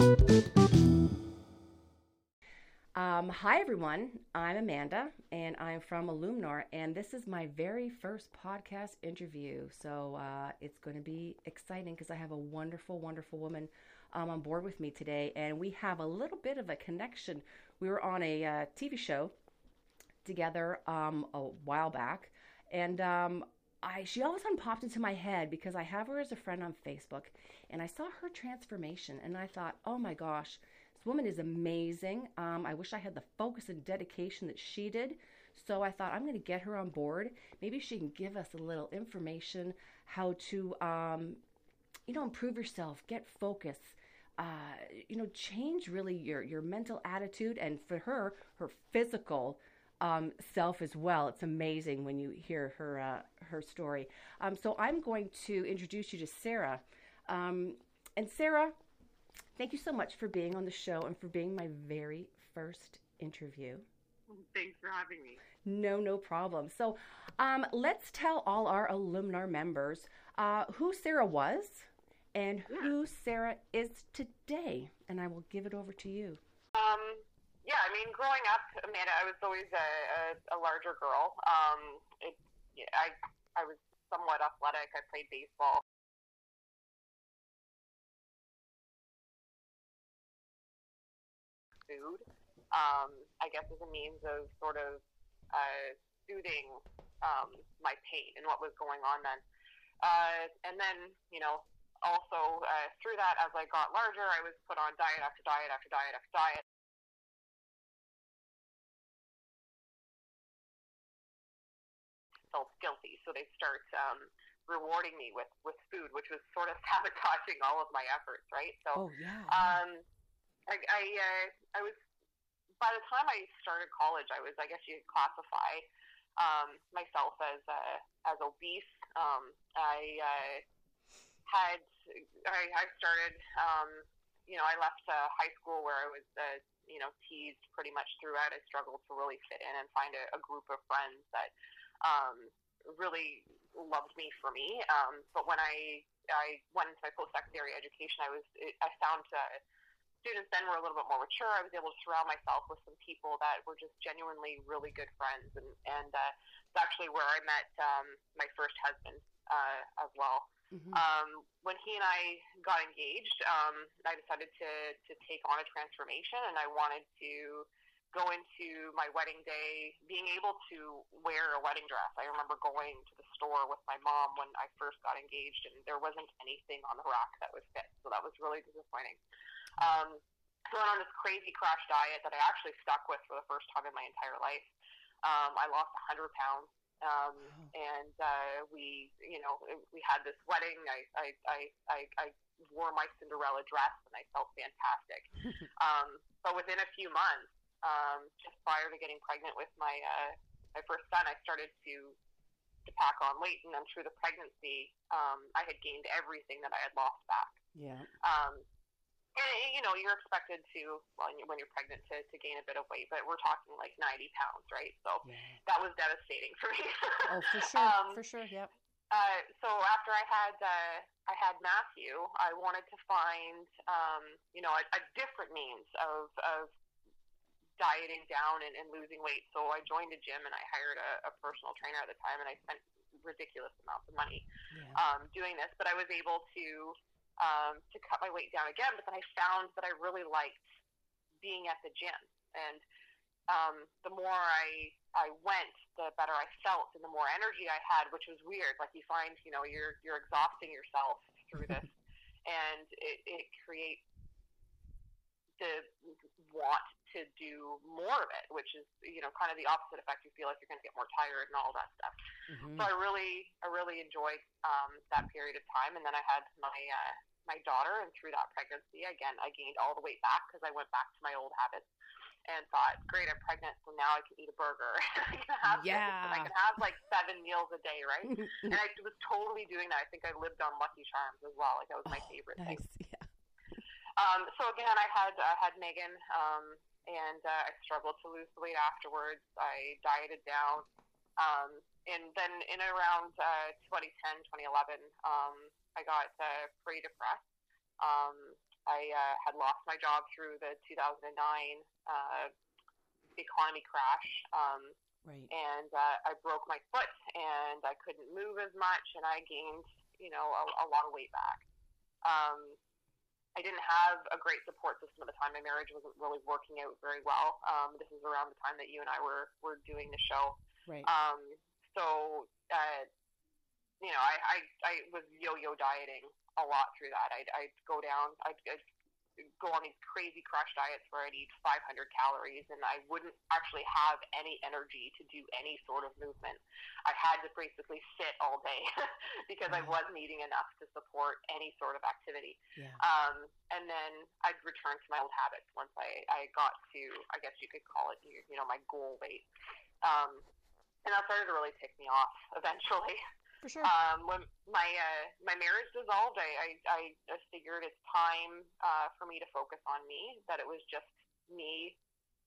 Um, hi, everyone. I'm Amanda, and I'm from Illumnar, and this is my very first podcast interview. So uh, it's going to be exciting because I have a wonderful, wonderful woman um, on board with me today, and we have a little bit of a connection. We were on a uh, TV show together um, a while back, and um, I she all of a sudden popped into my head because I have her as a friend on Facebook, and I saw her transformation, and I thought, oh my gosh this woman is amazing. Um, I wish I had the focus and dedication that she did. So I thought I'm going to get her on board. Maybe she can give us a little information how to, um, you know, improve yourself, get focus, uh, you know, change really your your mental attitude, and for her, her physical um, self as well. It's amazing when you hear her uh, her story. Um, so I'm going to introduce you to Sarah, um, and Sarah Thank you so much for being on the show and for being my very first interview. Thanks for having me. No, no problem. So, um, let's tell all our Illumnar members uh, who Sarah was and yeah. who Sarah is today. And I will give it over to you. Um, yeah, I mean, growing up, Amanda, I was always a, a, a larger girl. Um, it, I, I was somewhat athletic. I played baseball. food, um, I guess, as a means of sort of uh, soothing um, my pain and what was going on then. Uh, and then, you know, also uh, through that, as I got larger, I was put on diet after diet after diet after diet. Felt guilty, so they start um, rewarding me with with food, which was sort of sabotaging all of my efforts, right? So, oh, yeah. um, I I, uh, I was by the time I started college, I was I guess you could classify um, myself as uh, as obese. Um, I uh, had I, I started um, you know I left uh, high school where I was uh, you know teased pretty much throughout. I struggled to really fit in and find a, a group of friends that um, really loved me for me. Um, but when I I went into my post secondary education, I was I found uh, students then were a little bit more mature, I was able to surround myself with some people that were just genuinely really good friends, and and uh, it's actually where I met um, my first husband uh, as well. Mm-hmm. Um, when he and I got engaged, um, I decided to to take on a transformation, and I wanted to go into my wedding day being able to wear a wedding dress. I remember going to the store with my mom when I first got engaged, and there wasn't anything on the rack that would fit, so that was really disappointing um, going on this crazy crash diet that I actually stuck with for the first time in my entire life. Um, I lost 100 pounds. Um, and uh, we, you know, we had this wedding. I, I, I, I, I wore my Cinderella dress, and I felt fantastic. um, but within a few months, um, just prior to getting pregnant with my uh, my first son, I started to to pack on weight, and then through the pregnancy, um, I had gained everything that I had lost back. Yeah. Um, and you know you're expected to when you're, when you're pregnant to, to gain a bit of weight, but we're talking like 90 pounds, right? So yeah. that was devastating for me. oh, for sure, um, for sure, yep. Uh, so after I had uh, I had Matthew, I wanted to find um, you know a, a different means of of dieting down and, and losing weight. So I joined a gym and I hired a, a personal trainer at the time, and I spent ridiculous amounts of money yeah. um, doing this. But I was able to um, to cut my weight down again. But then I found that I really liked being at the gym, and um, the more I I went, the better I felt, and the more energy I had, which was weird. Like you find, you know, you're you're exhausting yourself through this, and it, it creates the to do more of it, which is you know kind of the opposite effect. You feel like you're going to get more tired and all that stuff. Mm-hmm. So I really I really enjoyed um, that period of time, and then I had my uh, my daughter, and through that pregnancy, again, I gained all the weight back because I went back to my old habits and thought, great, I'm pregnant, so now I can eat a burger. I can have yeah. I can have like seven meals a day, right? and I was totally doing that. I think I lived on Lucky Charms as well. Like that was my oh, favorite nice. thing. Yeah. Um, so again, I had I had Megan, um, and uh, I struggled to lose the weight afterwards. I dieted down, um, and then in around uh, 2010, 2011, um, I got uh, pretty depressed. Um, I uh, had lost my job through the 2009 uh, economy crash. Um, right. And uh, I broke my foot, and I couldn't move as much, and I gained, you know, a, a lot of weight back. Um, I didn't have a great support system at the time. My marriage wasn't really working out very well. Um, this is around the time that you and I were were doing the show. Right. Um, so, uh, you know, I, I, I was yo-yo dieting a lot through that. I'd, I'd go down, I'd, I'd go on these crazy crash diets where I'd eat 500 calories and I wouldn't actually have any energy to do any sort of movement. I had to basically sit all day because I wasn't eating enough to support any sort of activity. Yeah. Um, and then I'd return to my old habits once I, I got to, I guess you could call it, you, you know, my goal weight. Um, and that started to really tick me off eventually. For sure. Um, when my uh, my marriage dissolved, I, I, I figured it's time uh, for me to focus on me. That it was just me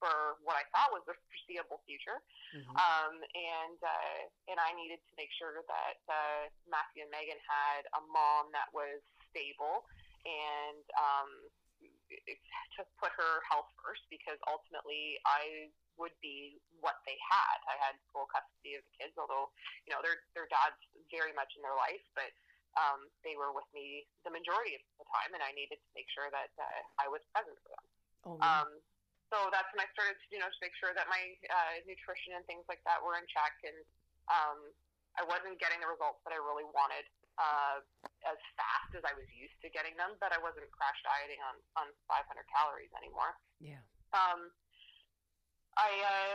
for what I thought was the foreseeable future, Mhm. um, and uh, and I needed to make sure that uh, Matthew and Megan had a mom that was stable and um, to put her health first because ultimately I would be what they had. I had full custody of the kids, although you know their their dad's very much in their life, but um, they were with me the majority of the time, and I needed to make sure that uh, I was present for them. oh. Um, so that's when I started to, you know, to make sure that my uh, nutrition and things like that were in check, and um, I wasn't getting the results that I really wanted uh, as fast as I was used to getting them, but I wasn't crash dieting on on 500 calories anymore. yeah. Um, I uh,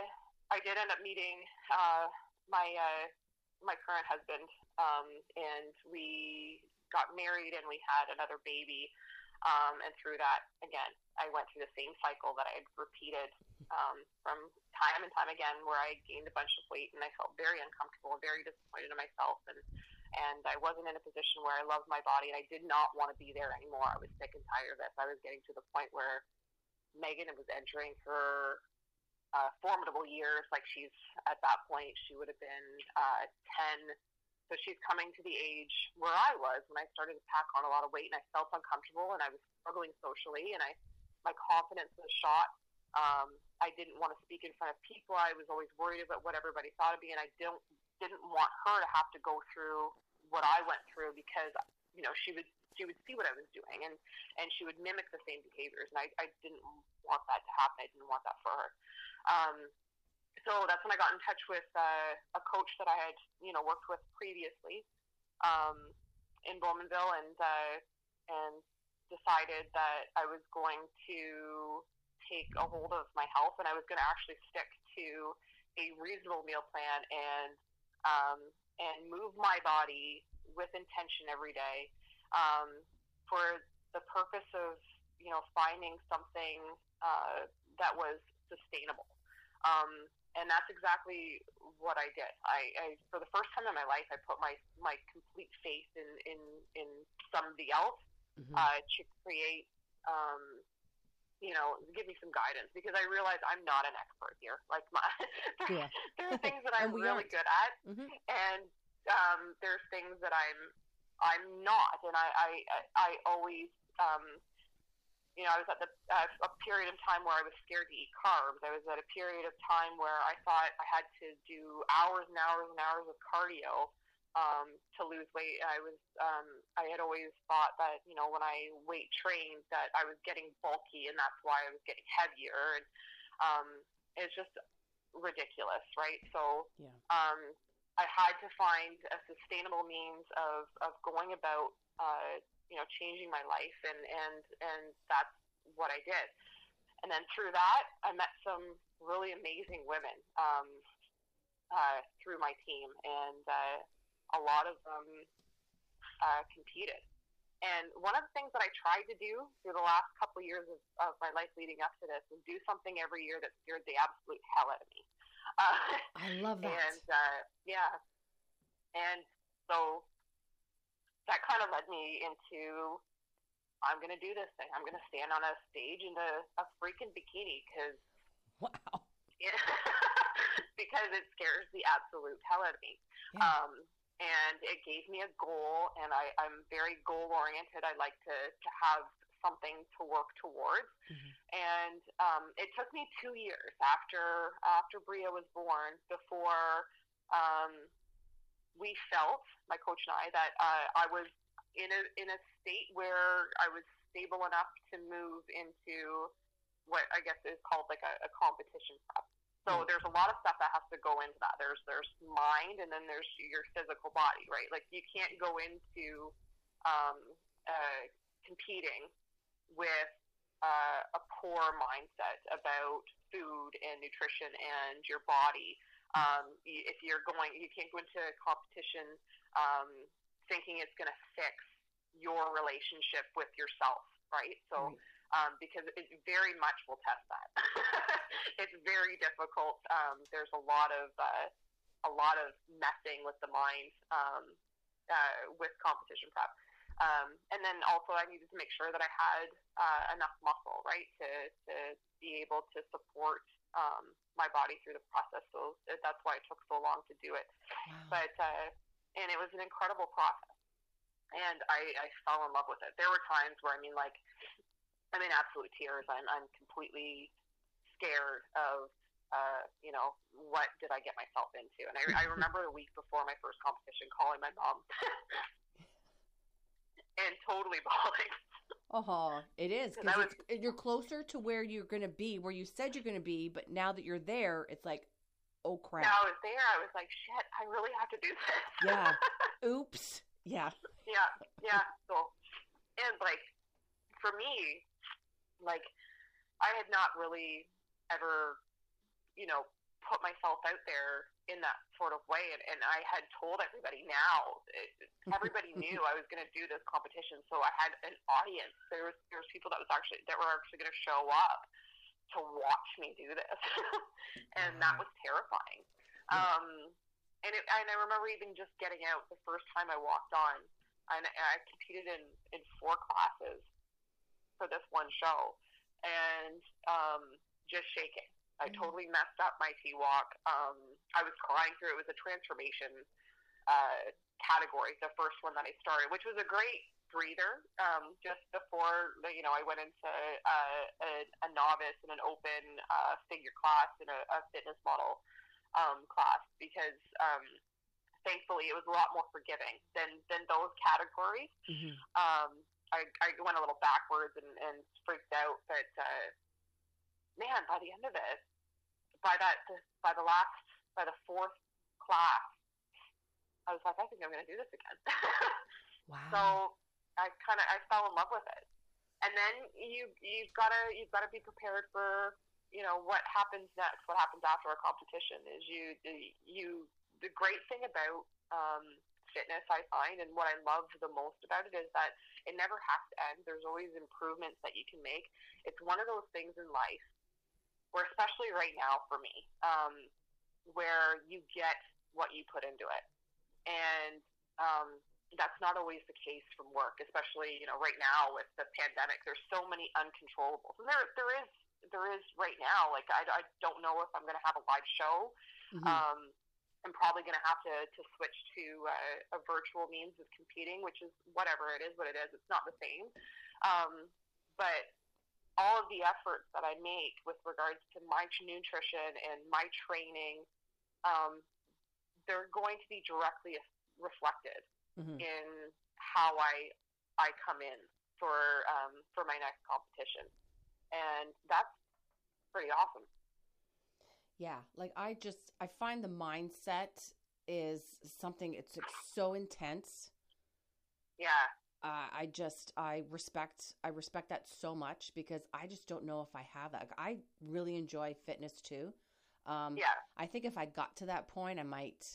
I did end up meeting uh, my uh, my current husband, um, and we got married, and we had another baby. Um, and through that, again, I went through the same cycle that I had repeated um, from time and time again, where I gained a bunch of weight, and I felt very uncomfortable, very disappointed in myself, and and I wasn't in a position where I loved my body, and I did not want to be there anymore. I was sick and tired of it. I was getting to the point where Megan was entering her uh, formidable years. Like she's at that point, she would have been uh, ten. So she's coming to the age where I was when I started to pack on a lot of weight, and I felt uncomfortable, and I was struggling socially, and I my confidence was shot. Um, I didn't want to speak in front of people. I was always worried about what everybody thought of me, and I don't didn't want her to have to go through what I went through because you know she would she would see what I was doing and and she would mimic the same behaviors, and I I didn't want that to happen. I didn't want that for her. Um, so that's when I got in touch with uh, a coach that I had you know worked with previously um, in Bowmanville, and uh, and decided that I was going to take a hold of my health and I was going to actually stick to a reasonable meal plan and um, and move my body with intention every day um, for the purpose of you know finding something uh, that was sustainable. Um, and that's exactly what I did. I, I for the first time in my life, I put my my complete faith in in in somebody else Mhm. uh, to create, um, you know, give me some guidance because I realize I'm not an expert here. Like my, there, Yeah. there are things that I'm really aren't. good at, Mhm. and um, there's things that I'm I'm not, and I I, I always um, you know I was at the uh, a period of time where I was scared to eat carbs. I was at a period of time where I thought I had to do hours and hours and hours of cardio um, to lose weight. I was um, I had always thought that you know when I weight trained that I was getting bulky and that's why I was getting heavier and um, it's just ridiculous, right? So Yeah. um, I had to find a sustainable means of, of going about uh, you know changing my life and and and that's what I did. And then through that, I met some really amazing women um, uh, through my team, and uh, a lot of them uh, competed. And one of the things that I tried to do through the last couple years of, of my life leading up to this was do something every year that scared the absolute hell out of me. Uh, I love that. and uh, yeah, and so that kind of led me into I'm going to do this thing. I'm going to stand on a stage in a, a freaking bikini because wow. it, because it scares the absolute hell out of me. Yeah. Um, and it gave me a goal, and I, I'm very goal oriented. I like to, to have something to work towards. Mhm. And um, it took me two years after after Bria was born before um, we felt my coach and I that uh, I was in a in a state where I was stable enough to move into what I guess is called like a, a competition prep. So Right. there's a lot of stuff that has to go into that. There's there's mind and then there's your physical body, right? Like you can't go into um, uh, competing with uh, a poor mindset about food and nutrition and your body. Um, if you're going, you can't go into a competition um, thinking it's going to fix your relationship with yourself, right? So, um, because it very much will test that. it's very difficult. Um, there's a lot of uh, a lot of messing with the mind um, uh, with competition prep. Um, and then also, I needed to make sure that I had uh, enough muscle, right, to, to be able to support um, my body through the process. So that's why it took so long to do it. Wow. But uh, and it was an incredible process, and I, I fell in love with it. There were times where I mean, like, I'm in absolute tears. I'm I'm completely scared of. Uh, you know, what did I get myself into? And I, I remember the week before my first competition calling my mom totally bawling. Oh, uh-huh. it is because you're closer to where you're going to be, where you said you're going to be, but now that you're there, it's like, oh crap. Now I was there. I was like, shit, I really have to do this. Yeah. Oops. Yeah. yeah, yeah. So, and like, for me, like, I had not really ever, you know, put myself out there in that sort of way. And, and I had told everybody now, it, everybody knew I was going to do this competition. So I had an audience. There was, there was people that was actually, that were actually going to show up to watch me do this. and that was terrifying. Um, and it, and I remember even just getting out the first time I walked on, and I competed in in four classes for this one show, and um, just shaking. I Mhm. totally messed up my T walk. Um, I was crying through. It was a transformation uh, category, the first one that I started, which was a great breather. Um, just before you know, I went into uh, a, a novice and an open uh, figure class and a, a fitness model um, class because um, thankfully it was a lot more forgiving than than those categories. hmm Um, I, I went a little backwards and, and freaked out, but uh, man, by the end of it, by that by the last by the fourth class, I was like, I think I'm going to do this again. Wow. So I kind of I fell in love with it, and then you you've got to you've got to be prepared for you know what happens next. What happens after a competition is you you the great thing about um, fitness I find, and what I love the most about it is that it never has to end. There's always improvements that you can make. It's one of those things in life where, especially right now for me, um, where you get what you put into it, and um, that's not always the case from work, especially you know right now with the pandemic. There's so many uncontrollables, and there there is there is right now. Like I, I don't know if I'm going to have a live show. Mhm. Um, I'm probably going to have to to switch to uh, a virtual means of competing, which is whatever it is, what it is. It's not the same, um, but all of the efforts that I make with regards to my nutrition and my training, um, they're going to be directly reflected Mhm. in how I I come in for um, for my next competition, and that's pretty awesome. Yeah, like I just I find the mindset is something it's like so intense. Yeah, Uh, I just I respect I respect that so much because I just don't know if I have that. I really enjoy fitness too. Um, yeah, I think if I got to that point, I might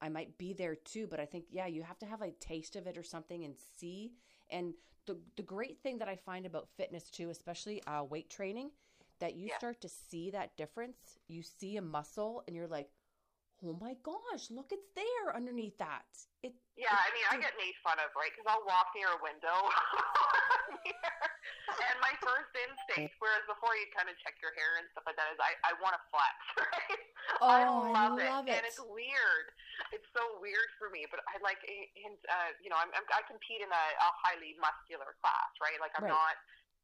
I might be there too. But I think yeah, you have to have a taste of it or something and see. And the the great thing that I find about fitness too, especially uh, weight training, that you Yeah. start to see that difference. You see a muscle, and you're like, oh my gosh, look, it's there underneath that. It yeah. I mean, I get made fun of, right? Because I'll walk near a window, and my first instinct. Whereas before you kind of check your hair and stuff like that. Is I I want to flex. Right? Oh, I love, I love it. it. and it's weird. It's so weird for me, but I like, and uh, you know, I'm, I'm I compete in a, a highly muscular class, right? Like I'm Right. not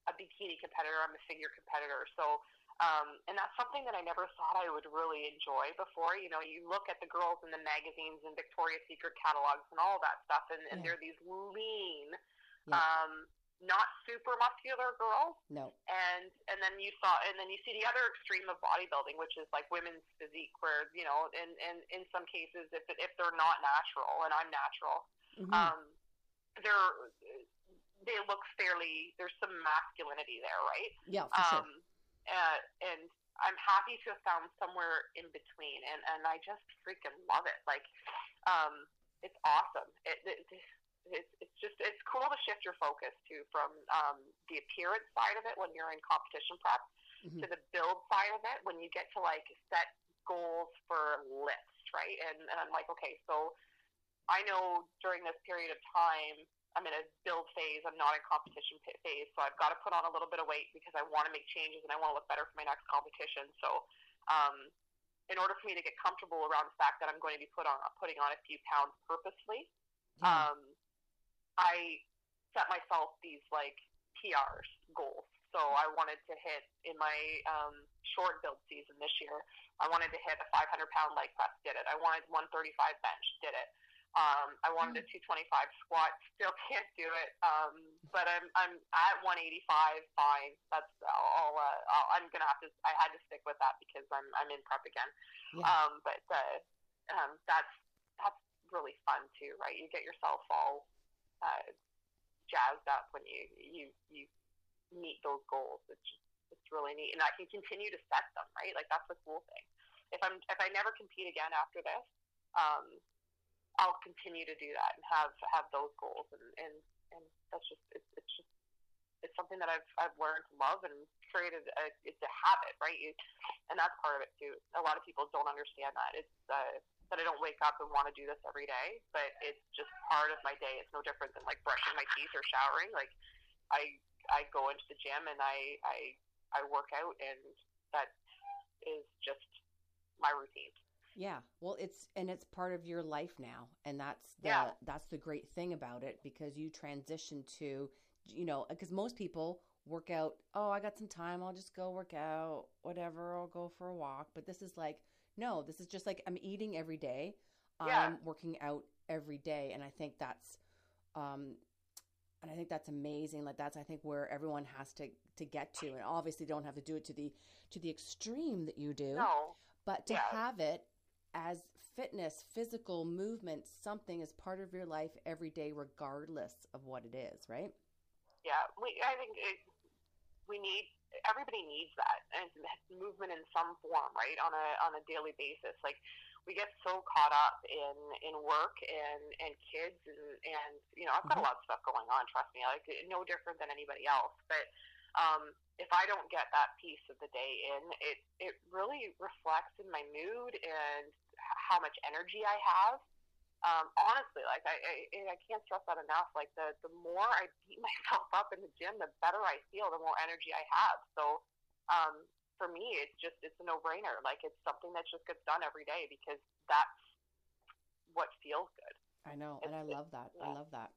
a bikini competitor. I'm a figure competitor. So. Um, and that's something that I never thought I would really enjoy before. You know, you look at the girls in the magazines and Victoria's Secret catalogs and all that stuff, and, and Yeah. they're these lean, Yeah. um, not super muscular girls No. and and then you saw and then you see the other extreme of bodybuilding which is like women's physique where you know in in in some cases if it, if they're not natural and I'm natural Mhm. um they're they look fairly there's some masculinity there right yeah, for sure. Uh, and I'm happy to have found somewhere in between and and I just freaking love it. Like um it's awesome. It, it it's, it's just it's cool to shift your focus to from um, the appearance side of it when you're in competition prep Mhm. to the build side of it when you get to like set goals for lifts right? And, and i'm like okay so i know during this period of time i'm in a build phase i'm not in competition phase so i've got to put on a little bit of weight because i want to make changes and i want to look better for my next competition so um, in order for me to get comfortable around the fact that i'm going to be put on putting on a few pounds purposely Yeah. um, I set myself these like PRs goals. So I wanted to hit in my um, short build season this year. I wanted to hit a 500 pound leg press, did it. I wanted 135 bench, did it. Um, I wanted a 225 squat, still can't do it. Um, but I'm I'm at 185, fine. That's all. Uh, I'll, I'm gonna have to. I had to stick with that because I'm I'm in prep again. Yeah. Um, but uh, um, that's that's really fun too, right? You get yourself all uh, jazzed up when you you you meet those goals. It's just, it's really neat, and I can continue to set them, right? Like that's the cool thing. If I'm if I never compete again after this, um, I'll continue to do that and have have those goals, and and and that's just it's it's just it's something that I've I've learned to love and created. A, it's a habit, right? You, and that's part of it too. A lot of people don't understand that. It's uh, that I don't wake up and want to do this every day, but it's just part of my day. It's no different than like brushing my teeth or showering. Like I I go into the gym and I I I work out, and that is just my routine. Yeah, well, it's and it's part of your life now, and that's the Yeah. that's the great thing about it because you transition to, you know, because most people work out. Oh, I got some time. I'll just go work out. Whatever. I'll go for a walk. But this is like, no, this is just like I'm eating every day. Yeah. I'm working out every day, and I think that's, um, and I think that's amazing. Like that's I think where everyone has to to get to, and obviously don't have to do it to the to the extreme that you do No, but to Yeah. have it as fitness, physical movement, something as part of your life every day, regardless of what it is, right? yeah, we I think it, we need everybody needs that and movement in some form, right? On a on a daily basis, like we get so caught up in in work and and kids and and you know I've got Mhm. a lot of stuff going on. Trust me, like no different than anybody else. But um, if I don't get that piece of the day in, it it really reflects in my mood and how much energy I have. Um, honestly, like I, I I can't stress that enough. Like the the more I beat myself up in the gym, the better I feel, the more energy I have. So um, for me, it's just it's a no brainer. Like it's something that just gets done every day because that's what feels good. I know, and I love that. I love that.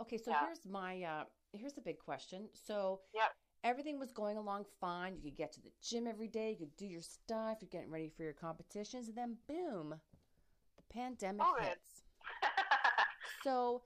Okay, so Yeah. here's my uh here's a big question. So Yeah. Everything was going along fine. You could get to the gym every day, you could do your stuff, you're getting ready for your competitions, and then boom, the pandemic oh, COVID. hits. So,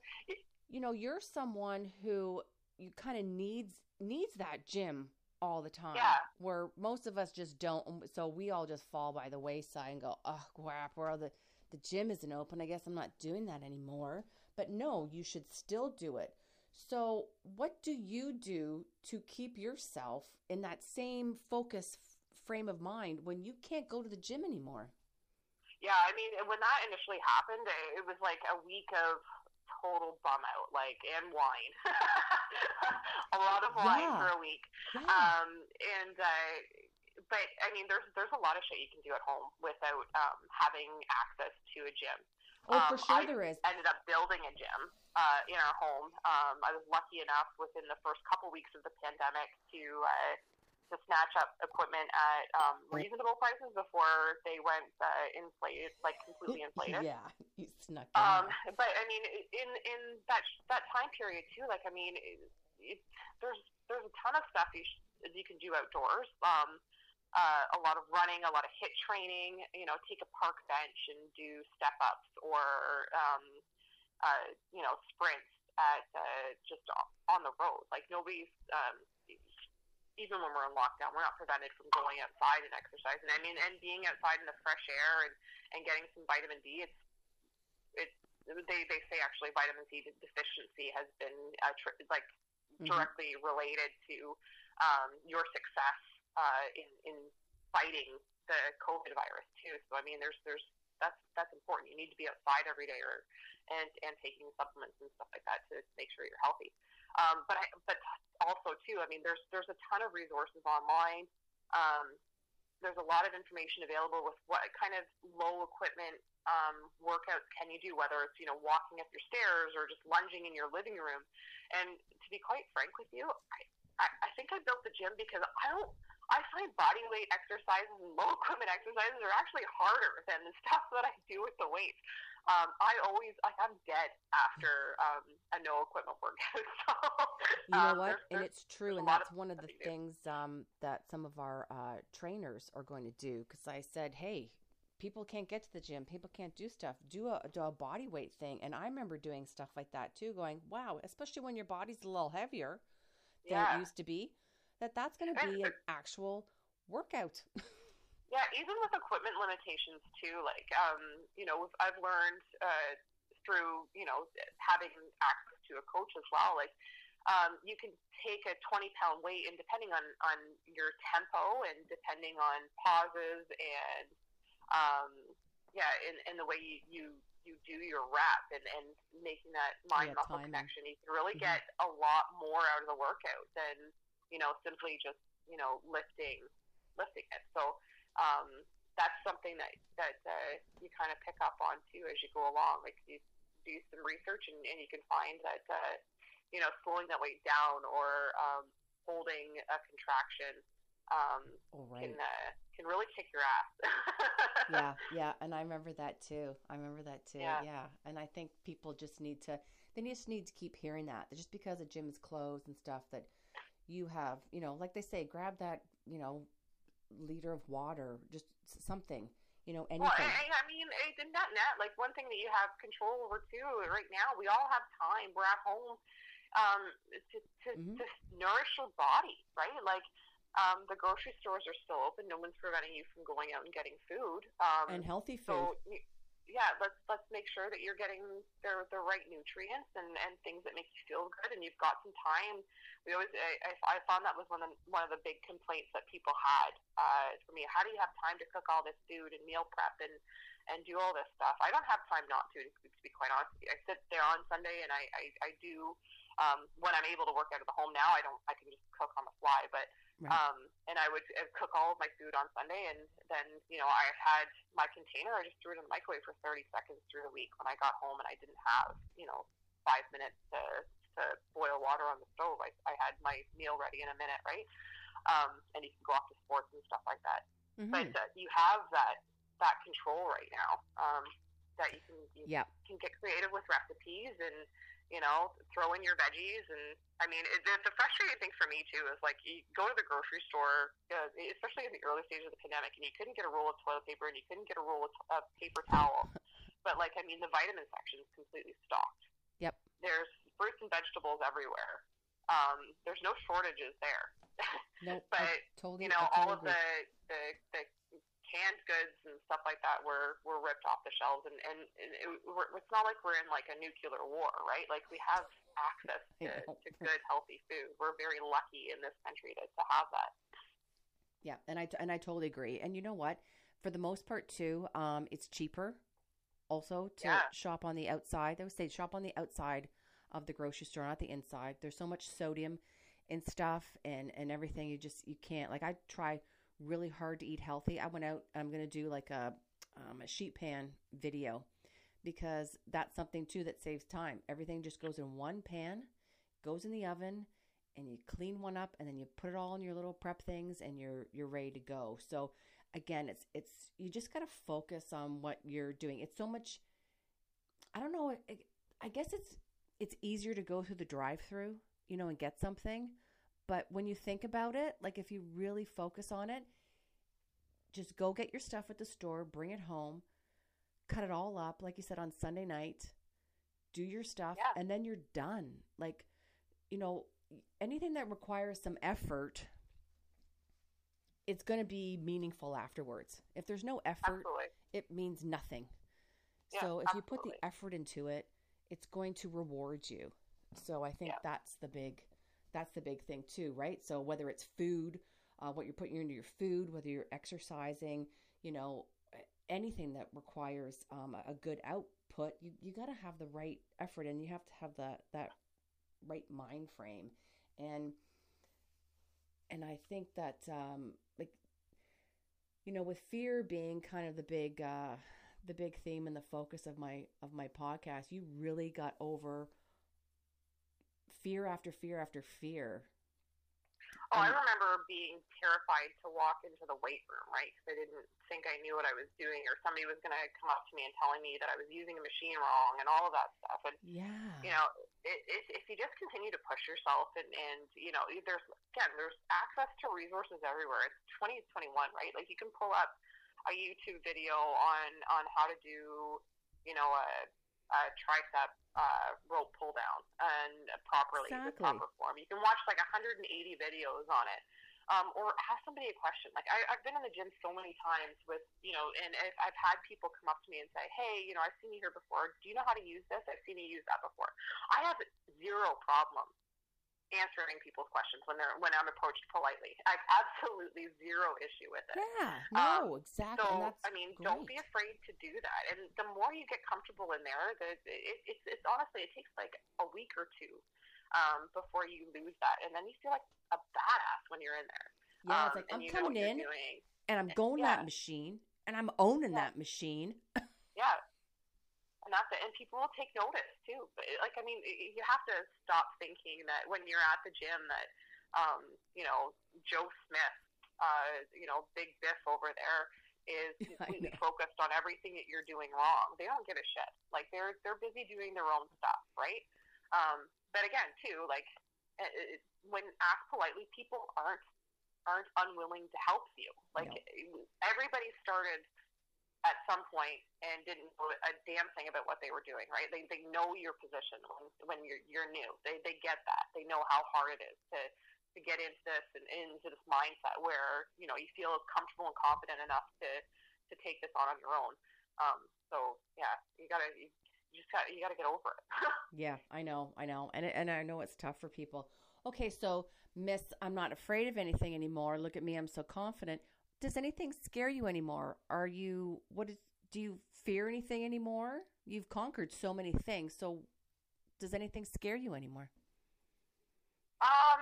you know, you're someone who you kind of needs needs that gym all the time. Yeah. Where most of us just don't. So we all just fall by the wayside and go, "Oh, crap! Where the the gym isn't open. I guess I'm not doing that anymore." But no, you should still do it. So, what do you do to keep yourself in that same focus f- frame of mind when you can't go to the gym anymore? Yeah, I mean, when that initially happened, it, it was like a week of total bum out, like and wine, a lot of wine Yeah. for a week. Yeah. Um, and uh, but I mean, there's there's a lot of shit you can do at home without um, having access to a gym. Oh, for um, sure I- there is. Ended up building a gym uh, in our home. Um, I was lucky enough within the first couple weeks of the pandemic to uh, to snatch up equipment at um, reasonable prices before they went uh, inflated, like completely inflated. yeah, you snuck. Um, but I mean, in in that that time period too, like I mean, it, it, there's there's a ton of stuff you sh- you can do outdoors. Um, uh, a lot of running, a lot of HIIT training. You know, take a park bench and do step ups or um, uh, you know sprints at uh, just on the road. Like nobody's um, even when we're in lockdown, we're not prevented from going outside and exercising. I mean, and being outside in the fresh air and and getting some vitamin D. It's it's they they say actually vitamin D deficiency has been uh, tr- like mm-hmm. directly related to um, your success uh, in in fighting the COVID virus too. So I mean, there's there's that's that's important. You need to be outside every day, or and and taking supplements and stuff like that to make sure you're healthy. Um, but I, but also too, I mean, there's there's a ton of resources online. Um, there's a lot of information available with what kind of low equipment um, workouts can you do, whether it's you know walking up your stairs or just lunging in your living room. And to be quite frank with you, I, I, I think I built the gym because I don't I find body weight exercises and low equipment exercises are actually harder than the stuff that I do with the weights. Um, I always like I'm dead after um, a no equipment workout. So, you know um, what? There's, and it's true, and that's one of the things um, that some of our uh, trainers are going to do. Because I said, hey, people can't get to the gym, people can't do stuff. Do a do a body weight thing, and I remember doing stuff like that too. Going, wow, especially when your body's a little heavier than yeah. it used to be that that's going to be an actual workout. yeah, even with equipment limitations too. Like, um, you know, I've learned uh, through you know having access to a coach as well. Like, um, you can take a 20 pound weight, and depending on on your tempo and depending on pauses and um, yeah, and, and the way you, you you do your rep and, and making that mind yeah, muscle connection, you can really mm-hmm. get a lot more out of the workout than you know, simply just, you know, lifting, lifting it. So, um, that's something that, that, uh, you kind of pick up on too as you go along. Like you do some research and, and you can find that, uh, you know, slowing that weight down or, um, holding a contraction, um, oh, right. can, uh, can really kick your ass. yeah, yeah, and I remember that too. I remember that too. Yeah. yeah. and I think people just need to they just need to keep hearing that. Just because a gym is closed and stuff, that you have, you know, like they say, grab that, you know, liter of water, just something, you know, anything. Well, I, I mean, in that net, like one thing that you have control over too, right now, we all have time. We're at home um, to, to, mm-hmm. to nourish your body, right? Like, um, the grocery stores are still open. No one's preventing you from going out and getting food. Um, and healthy food. So, yeah, let's let's make sure that you're getting the the right nutrients and and things that make you feel good, and you've got some time. We always I, I found that was one of the, one of the big complaints that people had uh, for me. How do you have time to cook all this food and meal prep and and do all this stuff? I don't have time not to. To be quite honest, I sit there on Sunday and I I, I do um, when I'm able to work out of the home now. I don't I can just cook on the fly, but Right. Um, and I would uh, cook all of my food on Sunday, and then you know I had my container. I just threw it in the microwave for 30 seconds through the week when I got home, and I didn't have you know five minutes to to boil water on the stove. I, I had my meal ready in a minute, right? Um, and you can go off to sports and stuff like that. Mm-hmm. But uh, you have that that control right now. Um, that you can you yep. can get creative with recipes and you know, throw in your veggies. And I mean, it, the, the frustrating thing for me too is like you go to the grocery store, uh, especially in the early stages of the pandemic, and you couldn't get a roll of toilet paper and you couldn't get a roll of, of paper towel. but like, I mean, the vitamin section is completely stocked. Yep. There's fruits and vegetables everywhere. Um, there's no shortages there. Nope, but totally, you know, all of the, the the canned goods and stuff like that were were ripped off the shelves, and and it, it's not like we're in like a nuclear war, right? Like we have access to, to good, healthy food. We're very lucky in this country to, to have that. Yeah, and I and I totally agree. And you know what? For the most part, too, um, it's cheaper. Also, to yeah. shop on the outside, I would say shop on the outside of the grocery store, not the inside. There's so much sodium and stuff and and everything. You just you can't like I try really hard to eat healthy, I went out. I'm going to do like a um, a sheet pan video because that's something too that saves time. Everything just goes in one pan, goes in the oven, and you clean one up and then you put it all in your little prep things and you're you're ready to go. So again, it's it's you just got to focus on what you're doing. It's so much I don't know, I guess it's it's easier to go through the drive-through, you know, and get something. But when you think about it, like if you really focus on it, just go get your stuff at the store, bring it home, cut it all up like you said on Sunday night, do your stuff Yeah. and then you're done. Like you know, anything that requires some effort it's going to be meaningful afterwards. If there's no effort, Absolutely. it means nothing. Yeah, so if you put the effort into it, it's going to reward you. So I think Yeah. that's the big that's the big thing too, right? So whether it's food, uh, what you're putting into your food, whether you're exercising, you know, anything that requires um, a good output, you you got to have the right effort and you have to have that that right mind frame, and and I think that um, like you know with fear being kind of the big uh, the big theme and the focus of my of my podcast, you really got over fear after fear after fear. Oh, I remember being terrified to walk into the weight room, right? Because I didn't think I knew what I was doing, or somebody was going to come up to me and telling me that I was using a machine wrong, and all of that stuff. And Yeah. you know, it, it, if you just continue to push yourself, and and you know, there's again, there's access to resources everywhere. It's 2021, right? Like you can pull up a YouTube video on on how to do, you know, a, a tricep uh, rope pull down and properly with Exactly. proper form. You can watch like 180 videos on it. Um, or ask somebody a question. Like I, I've been in the gym so many times with, you know, and if I've had people come up to me and say, "Hey, you know, I've seen you here before. Do you know how to use this? I've seen you use that before." I have zero problem answering people's questions when they're when I'm approached politely. I have absolutely zero issue with it. Yeah. No, exactly. So that's I mean, don't be afraid to do that. And the more you get comfortable in there, the it, it's it's honestly it takes like a week or two um, before you lose that, and then you feel like a badass when you're in there. Yeah, it's Um, like and I'm coming in and I'm going Yeah. that machine and I'm owning Yeah. that machine. Yeah. And that's it. And people will take notice too. But like, I mean, you have to stop thinking that when you're at the gym that, um, you know, Joe Smith, uh, you know, Big Biff over there is completely focused on everything that you're doing wrong. They don't give a shit. Like they're they're busy doing their own stuff, right? Um, but again, too, like uh, uh, when asked politely, people aren't aren't unwilling to help you. Like everybody started at some point and didn't know a damn thing about what they were doing, right? They they know your position when when you're you're new. They they get that. They know how hard it is to to get into this and into this mindset where you know you feel comfortable and confident enough to to take this on on your own. Um, so yeah, you gotta you, just got you gotta get over it. Yeah, I know, I know, and and I know it's tough for people. Okay, so Miss, I'm not afraid of anything anymore. Look at me, I'm so confident. Does anything scare you anymore? Are you what is? Do you fear anything anymore? You've conquered so many things. So, does anything scare you anymore? Um,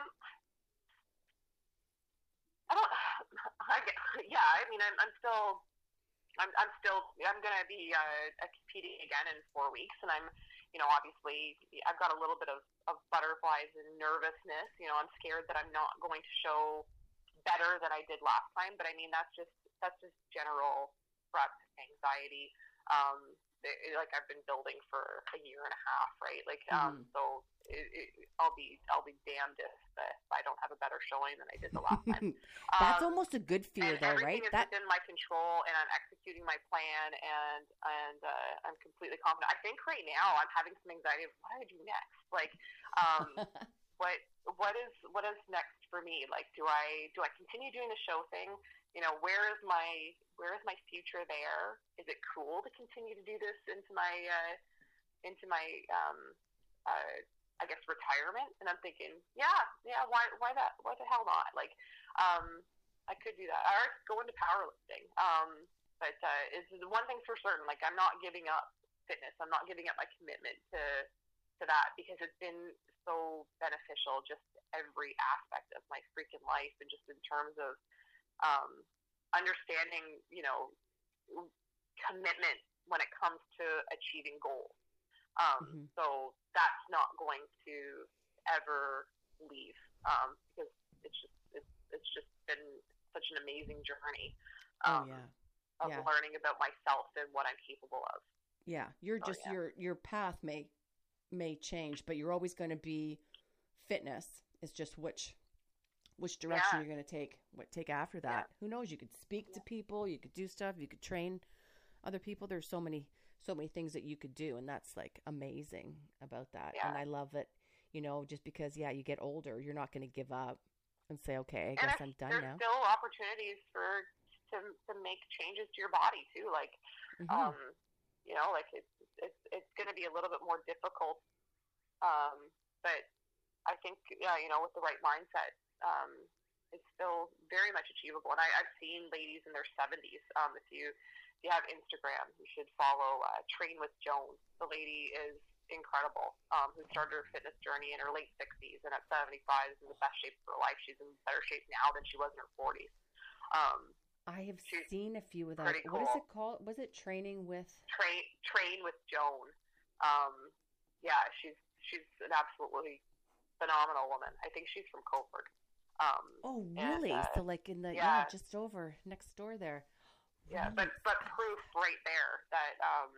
I don't. I yeah, I mean, I'm, I'm still, I'm, I'm still, I'm gonna be uh, competing again in four weeks, and I'm, you know, obviously, I've got a little bit of, of butterflies and nervousness. You know, I'm scared that I'm not going to show better than I did last time, but I mean, that's just that's just general prep anxiety. Um, it, like I've been building for a year and a half, right? Like, um, so it, it, I'll be I'll be damned if, if I don't have a better showing than I did the last time. That's Um, almost a good fear, though, right? is That within my control, and I'm executing my plan, and and uh, I'm completely confident. I think right now I'm having some anxiety of what do I do next. Like, um, what what is what is next for me? Like, do I do I continue doing the show thing? You know, where is my where is my future there? Is it cool to continue to do this into my uh, into my um, uh, I guess retirement? And I'm thinking, yeah, yeah, why why that why the hell not? Like, um, I could do that. Or go into powerlifting. Um, but uh, it's one thing for certain. Like, I'm not giving up fitness. I'm not giving up my commitment to to that because it's been so beneficial just every aspect of my freaking life and just in terms of um, understanding, you know, commitment when it comes to achieving goals. Um, Mhm. So that's not going to ever leave. um, because it's just it's, it's just been such an amazing journey. Oh Um, yeah. of yeah. learning about myself and what I'm capable of. Yeah, you're Oh, just yeah. your your path may may change, but you're always going to be fitness. It's just which which direction Yeah. you're going to take. What take after that? Who knows? You could speak to people, you could do stuff, you could train other people. There's so many so many things that you could do, and that's like amazing about that. And I love it. You know, just because yeah, you get older, you're not going to give up and say, okay, I guess I- I'm done there's now. There's still opportunities for to to make changes to your body too. Like Mhm. um, you know, like it's it's it's going to be a little bit more difficult. Um, but I think yeah, you know, with the right mindset, um, it's still very much achievable. And I, I've seen ladies in their seventies. Um, if you if you have Instagram, you should follow uh, Train with Joan. The lady is incredible. Um, who started her fitness journey in her late sixties, and at seventy five is in the best shape of her life. She's in better shape now than she was in her forties. Um, I have she's seen a few of that. pretty What is it called? Was it training with? train train with Joan. Um, yeah, she's she's an absolutely phenomenal woman. I think she's from Cobourg. Um, Oh, And, really? uh, so like in the yeah. yeah. just over next door there. yeah, but but proof right there that um,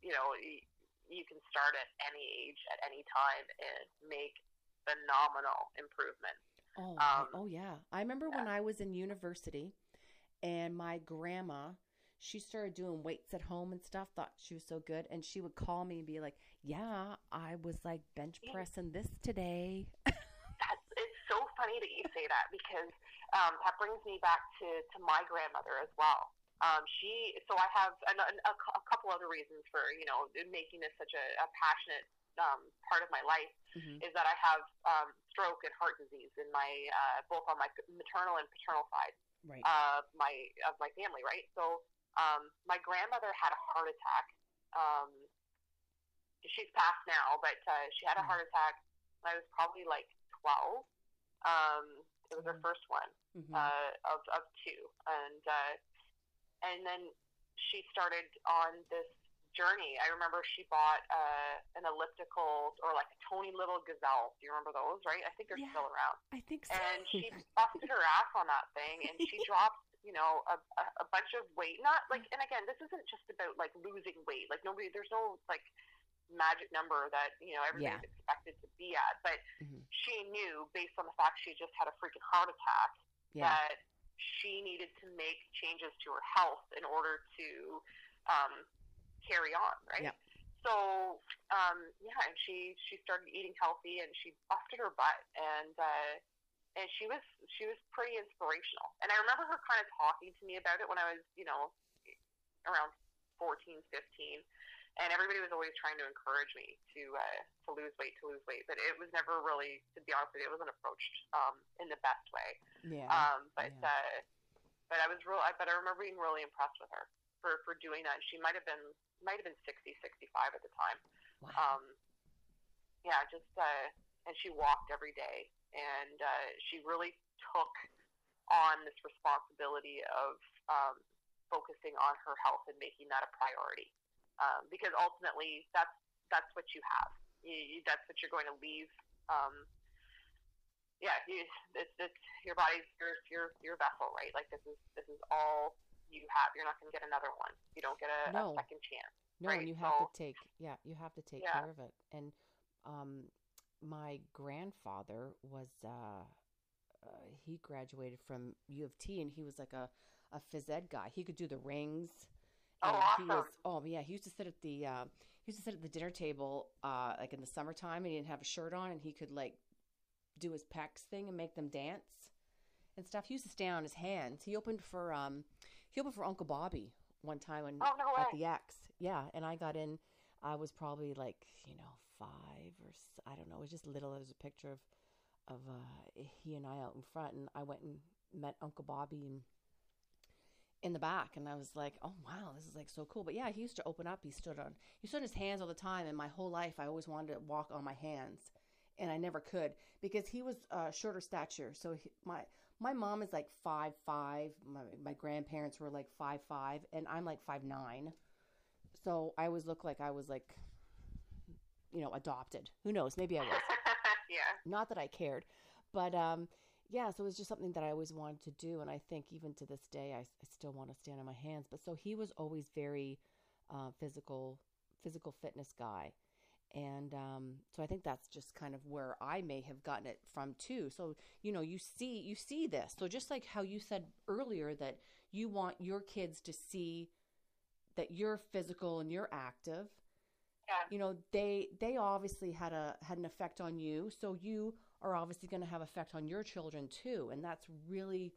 you know you, you can start at any age at any time and make phenomenal improvement. Oh, Um, oh yeah. I remember when I was in university and my grandma, she started doing weights at home and stuff, thought she was so good. And she would call me and be like, Yeah, I was like bench pressing this today. That's it's so funny that you say that because um, that brings me back to, to my grandmother as well. Um, she so I have an, an, a, a couple other reasons for you know making this such a, a passionate um, part of my life Mhm. is that I have um, stroke and heart disease in my uh, both on my maternal and paternal side Right. of my of my family, right? So um, my grandmother had a heart attack. Um, she's passed now, but uh, she had a Mm. heart attack when I was probably like twelve. Um, it was her Mm. first one Mhm. uh, of of two, and uh, and then she started on this journey. I remember she bought uh, an elliptical or like a Tony Little Gazelle. Do you remember those? Right? I think they're Yeah. still around I think so. and she busted her ass on that thing and she dropped you know a, a, bunch of weight not like and again this isn't just about like losing weight like nobody there's no like magic number that you know everybody's expected to be at but Mhm. she knew based on the fact she just had a freaking heart attack yeah. that she needed to make changes to her health in order to um, carry on right Yep. so um, yeah, and she she started eating healthy and she busted her butt and uh, and she was she was pretty inspirational. And I remember her kind of talking to me about it when I was you know around 14, 15. And everybody was always trying to encourage me to uh, to lose weight, to lose weight, but it was never really, to be honest with you, it wasn't approached um, in the best way. yeah. Um, but yeah. uh, but I was real. I, but I remember being really impressed with her for for doing that. She might have been might have been 60, 65 at the time. wow. Um, yeah, just uh, and she walked every day, and uh, she really took on this responsibility of um, focusing on her health and making that a priority. Um, because ultimately, that's that's what you have. You, you, that's what you're going to leave. Um, yeah, you, it's, it's your body's your your your vessel, right? Like this is this is all you have. You're not going to get another one. You don't get a, No. a second chance. No, right, and you have to take yeah, you have to take Yeah. care of it. And um, my grandfather was uh, uh, he graduated from U of T, and he was like a a phys ed guy. He could do the rings. Oh, and he was oh yeah, he used to sit at the uh, he used to sit at the dinner table uh, like in the summertime, and he didn't have a shirt on, and he could like do his pecs thing and make them dance and stuff. He used to stay on his hands. He opened for um he opened for Uncle Bobby one time when Oh, no at the Ex. Yeah, and I got in. I was probably like you know five or I don't know. It was just little. There's a picture of of uh, he and I out in front, and I went and met Uncle Bobby and in the back, and I was like, oh wow, this is like so cool. But yeah, he used to open up. He stood on he stood on his hands all the time, and my whole life I always wanted to walk on my hands, and I never could because he was uh, shorter stature. So he, my my mom is like five five. My my grandparents were like five five, and I'm like five nine. So I always looked like I was like, you know, adopted. Who knows? Maybe I was. yeah. Not that I cared, but um, yeah, so it was just something that I always wanted to do, and I think even to this day, I, I still want to stand on my hands. But so he was always very uh, physical, physical fitness guy, and um, so I think that's just kind of where I may have gotten it from too. So you know, you see, you see this. So just like how you said earlier that you want your kids to see that you're physical and you're active. Yeah. You know, they they obviously had a had an effect on you, so you are obviously going to have effect on your children too, and that's really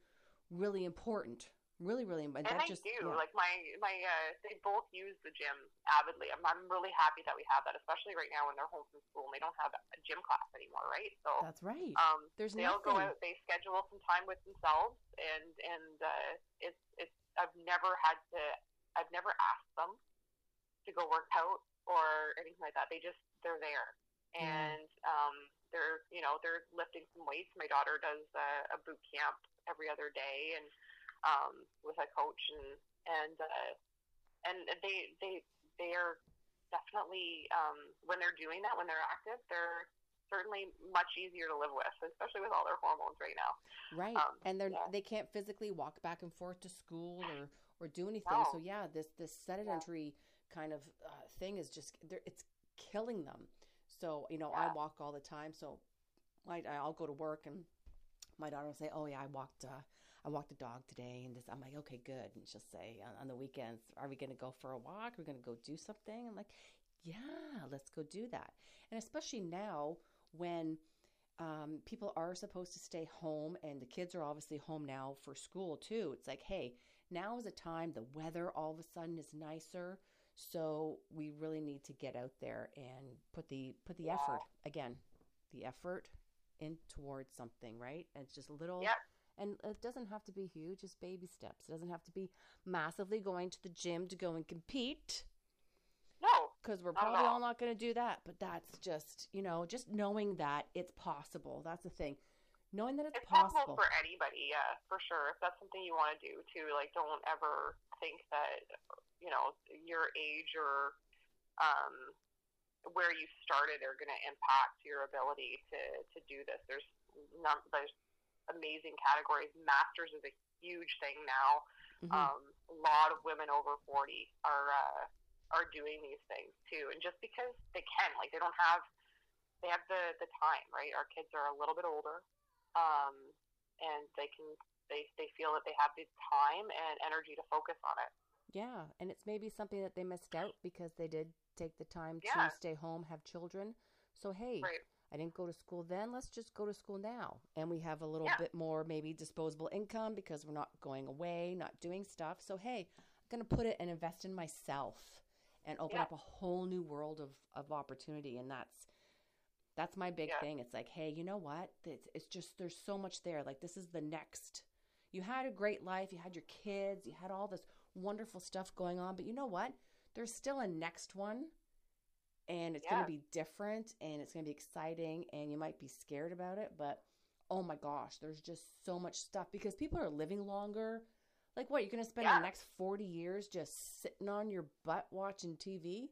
really important really really and that I just do yeah. like my my uh, they both use the gym avidly. I'm I'm really happy that we have that, especially right now when they're home from school and they don't have a gym class anymore, right? So that's right um, there's they'll nothing go out, they schedule some time with themselves, and and uh, it's it's I've never had to I've never asked them to go work out or anything like that. They just they're there, and um, they're you know they're lifting some weights. My daughter does a, a boot camp every other day, and um, with a coach, and and uh, and they they they are definitely um, when they're doing that when they're active they're certainly much easier to live with especially with all their hormones right now. Right. Um, and they're yeah. they can't physically walk back and forth to school or or do anything. So yeah this this sedentary kind of uh, thing is just they're- it's killing them. So you know i walk all the time. So I, i'll go to work and my daughter will say oh yeah i walked uh I walked the dog today, and this. I'm like, okay, good. And she'll say on, on the weekends, are we going to go for a walk? Are we going to go do something? I'm like, yeah, let's go do that. And especially now when um, people are supposed to stay home and the kids are obviously home now for school too. It's like, hey, now is a time the weather all of a sudden is nicer. So we really need to get out there and put the put the Yeah. effort again, the effort in towards something, right? And it's just a little Yep. And it doesn't have to be huge, just baby steps. It doesn't have to be massively going to the gym to go and compete no because we're probably all not going to do that. But that's just, you know, just knowing that it's possible. That's the thing. Knowing that it's, it's possible possible. for anybody yeah for sure if that's something you want to do too like don't ever think that you know your age or um where you started are going to impact your ability to to do this there's not there's amazing categories masters is a huge thing now Mhm. um, a lot of women over 40 are uh, are doing these things too and just because they can like they don't have they have the the time right our kids are a little bit older um, and they can they, they feel that they have the time and energy to focus on it yeah. And it's maybe something that they missed out because they did take the time Yeah. to stay home, have children. So, hey, right I didn't go to school then. Let's just go to school now. And we have a little Yeah. bit more maybe disposable income because we're not going away, not doing stuff. So, hey, I'm going to put it and invest in myself and open Yeah. up a whole new world of, of opportunity. And that's, that's my big Yeah. thing. It's like, hey, you know what? It's, it's just, there's so much there. Like, this is the next. You had a great life. You had your kids. You had all this wonderful stuff going on. But you know what? There's still a next one and it's going to be different and it's going to be exciting and you might be scared about it but oh my gosh there's just so much stuff because people are living longer like what you're going to spend Yeah. the next 40 years just sitting on your butt watching tv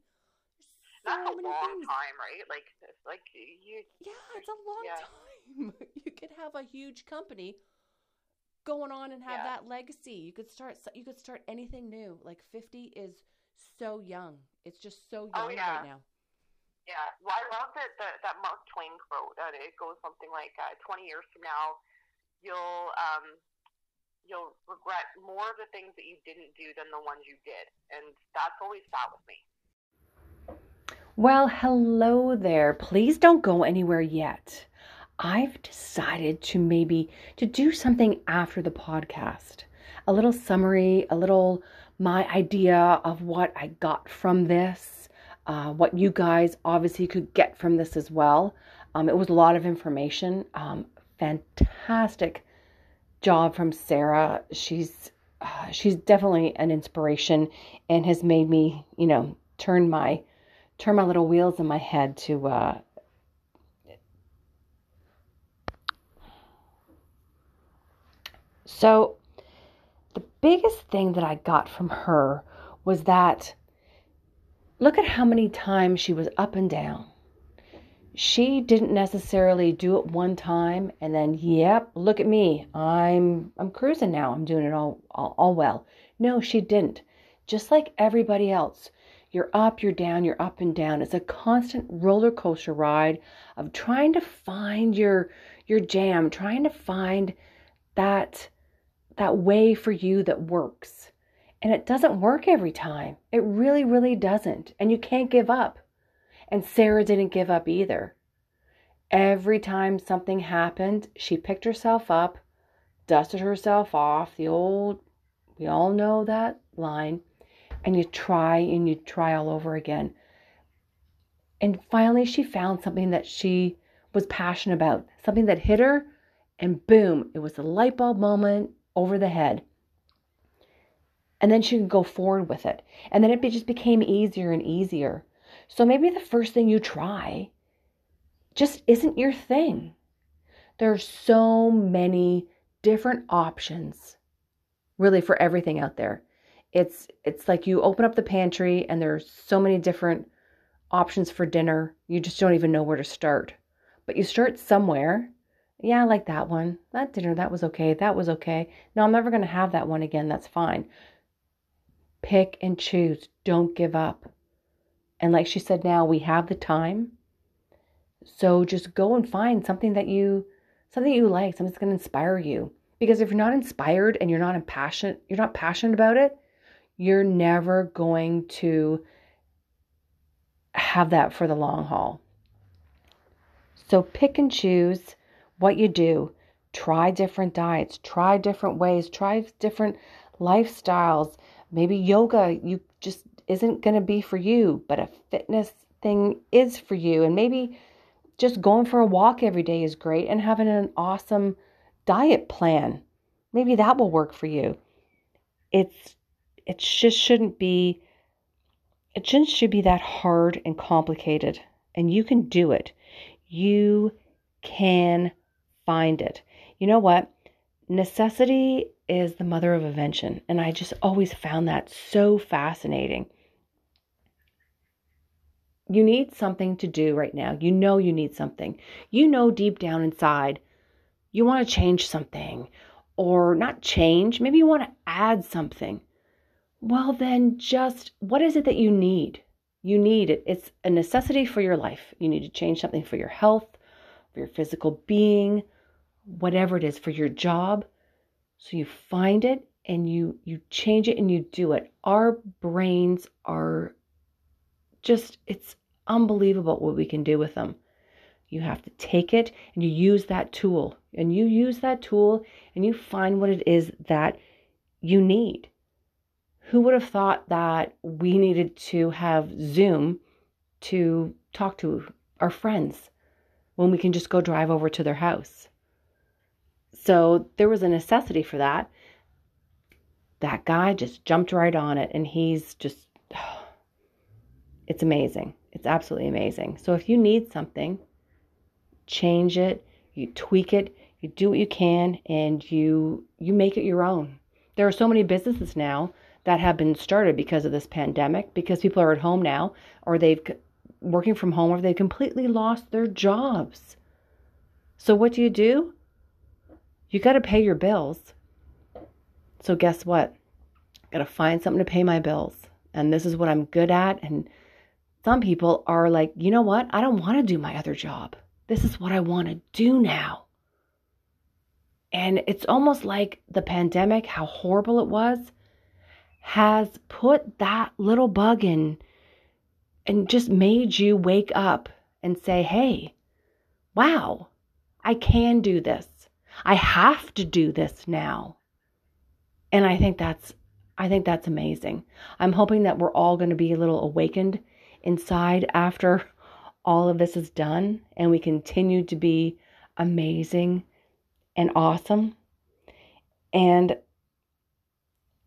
There's that's so a many long things. time right like like you yeah it's a long Yeah. time you could have a huge company going on and have Yeah. that legacy you could start you could start anything new like 50 is so young it's just so oh, young Oh, yeah. right now yeah well i love that that, mark twain quote that it goes something like uh, 20 years from now you'll um you'll regret more of the things that you didn't do than the ones you did and that's always sat with me Well, hello there. Please don't go anywhere yet. I've decided to maybe to do something after the podcast. A little summary, a little my idea of what I got from this, uh, what you guys obviously could get from this as well. Um, it was a lot of information. Um, fantastic job from Sarah. She's uh, she's definitely an inspiration and has made me, you know, turn my turn my little wheels in my head to uh, so the biggest thing that i got from her was that look at how many times she was up and down she didn't necessarily do it one time and then, yep, look at me. I'm I'm cruising now. I'm doing it all all, all well. No, she didn't. Just like everybody else. You're up, you're down, you're up and down. It's a constant roller coaster ride of trying to find your your jam, trying to find that that way for you that works. And it doesn't work every time. It really, really doesn't. And you can't give up. And Sarah didn't give up either. Every time something happened, she picked herself up, dusted herself off, the old, we all know that line, and you try and you try all over again. And finally, she found something that she was passionate about, something that hit her, and boom, it was a light bulb moment over the head. And then she could go forward with it. And then it just became easier and easier. So maybe the first thing you try just isn't your thing. There are so many different options really for everything out there. It's it's like you open up the pantry and there's so many different options for dinner. You just don't even know where to start. But you start somewhere. Yeah, I like that one. That dinner, that was okay. That was okay. No, I'm never going to have that one again. That's fine. Pick and choose. Don't give up. And like she said, now we have the time. So just go and find something that you something you like, something that's going to inspire you. Because if you're not inspired and you're not impassioned, you're not passionate about it, you're never going to have that for the long haul. So pick and choose what you do. Try different diets, try different ways, try different lifestyles. Maybe yoga you just isn't going to be for you, but a fitness thing is for you. And maybe just going for a walk every day is great and having an awesome diet plan. Maybe that will work for you. It's it just shouldn't be it just should be that hard and complicated. And you can do it. You can find it. You know what? Necessity is the mother of invention. And I just always found that so fascinating. You need something to do right now. You know you need something. You know deep down inside you want to change something or not change, maybe you want to add something well, then just what is it that you need? You need it. It's a necessity for your life. You need to change something for your health, for your physical being, whatever it is, for your job. So you find it and you you change it and you do it. Our brains are just it's unbelievable what we can do with them. You have to take it and you use that tool. And you use that tool and you find what it is that you need who would have thought that we needed to have Zoom to talk to our friends when we can just go drive over to their house? So there was a necessity for that. That guy just jumped right on it, and he's just, it's amazing. It's absolutely amazing. So if you need something, change it, you tweak it, you do what you can, and you you make it your own. There are so many businesses now that have been started because of this pandemic, because people are at home now, or they've working from home, or they've completely lost their jobs. So what do you do? You got to pay your bills. So guess what? Got to find something to pay my bills. And this is what I'm good at. And some people are like, you know what? I don't want to do my other job. This is what I want to do now. And it's almost like the pandemic, how horrible it was has put that little bug in and just made you wake up and say, hey, wow, I can do this. I have to do this now. And I think that's I think that's amazing. I'm hoping that we're all going to be a little awakened inside after all of this is done and we continue to be amazing and awesome. And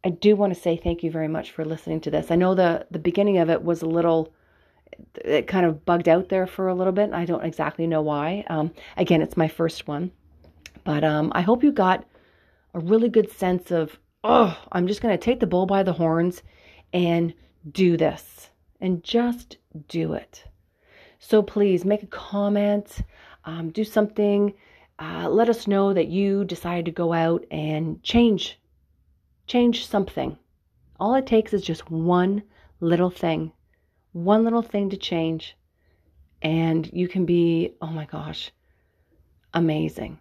I do want to say thank you very much for listening to this. I know the the beginning of it was a little it kind of bugged out there for a little bit. I don't exactly know why. Um, again, it's my first one, but um, I hope you got a really good sense of oh, I'm just going to take the bull by the horns and do this and just do it. So please make a comment, um, do something. Uh, let us know that you decided to go out and change, change something. All it takes is just one little thing, one little thing to change, and you can be, oh my gosh, amazing.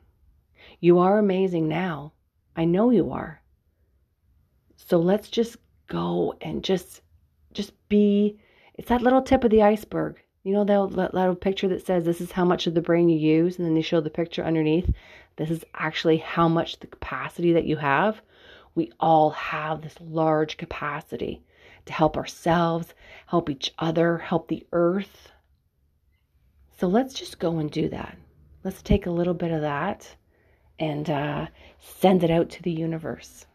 You are amazing now. I know you are. So let's just go and just just be it's that little tip of the iceberg. You know that little picture that says this is how much of the brain you use and then they show the picture underneath. This is actually how much the capacity that you have. We all have this large capacity to help ourselves, help each other, help the earth. So let's just go and do that. Let's take a little bit of that and uh, send it out to the universe.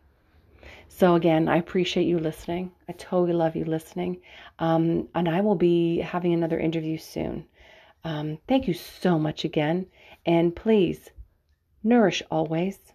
So, again, I appreciate you listening. I totally love you listening. Um, and I will be having another interview soon. Um, thank you so much again. And please, nourish always.